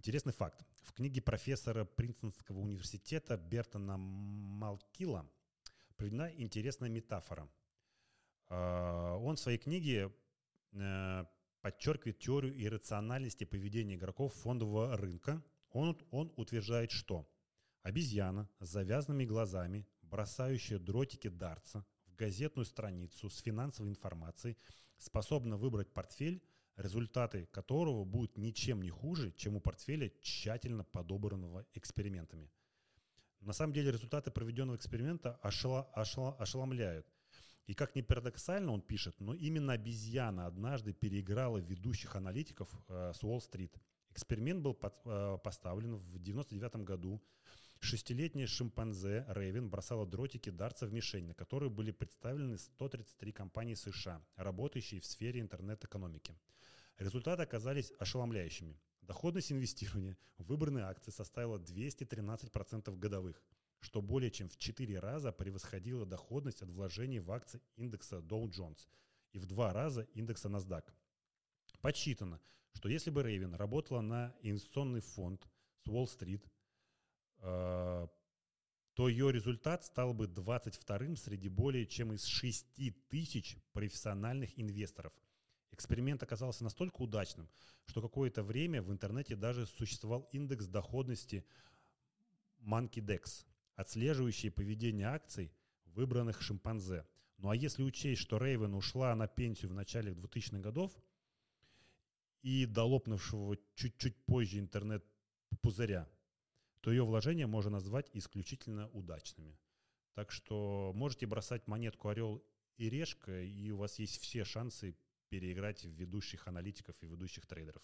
Интересный факт. В книге профессора Принстонского университета Бертона Малкила приведена интересная метафора. А, он в своей книге э, подчеркивает теорию иррациональности поведения игроков фондового рынка. Он, он утверждает, что обезьяна с завязанными глазами, бросающая дротики дартса в газетную страницу с финансовой информацией, способна выбрать портфель, результаты которого будут ничем не хуже, чем у портфеля, тщательно подобранного экспериментами. На самом деле результаты проведенного эксперимента ошела, ошела, ошеломляют. И как ни парадоксально он пишет, но именно обезьяна однажды переиграла ведущих аналитиков э, с Уолл-стрит. Эксперимент был под, э, поставлен в 1999 году. Шестилетняя шимпанзе Рейвен бросала дротики дарца в мишень, на которые были представлены 133 компании США, работающие в сфере интернет-экономики. Результаты оказались ошеломляющими. Доходность инвестирования в выбранные акции составила 213% годовых, что более чем в 4 раза превосходило доходность от вложений в акции индекса Dow Jones и в 2 раза индекса NASDAQ. Подсчитано, что если бы Рейвен работала на инвестиционный фонд с Уолл-стрит, то ее результат стал бы 22-м среди более чем из 6 тысяч профессиональных инвесторов – Эксперимент оказался настолько удачным, что какое-то время в интернете даже существовал индекс доходности MonkeyDex, отслеживающий поведение акций выбранных шимпанзе. Ну а если учесть, что Рейвен ушла на пенсию в начале 2000-х годов и до лопнувшего чуть-чуть позже интернет-пузыря, то ее вложения можно назвать исключительно удачными. Так что можете бросать монетку «Орел и решка», и у вас есть все шансы переиграть ведущих аналитиков и ведущих трейдеров.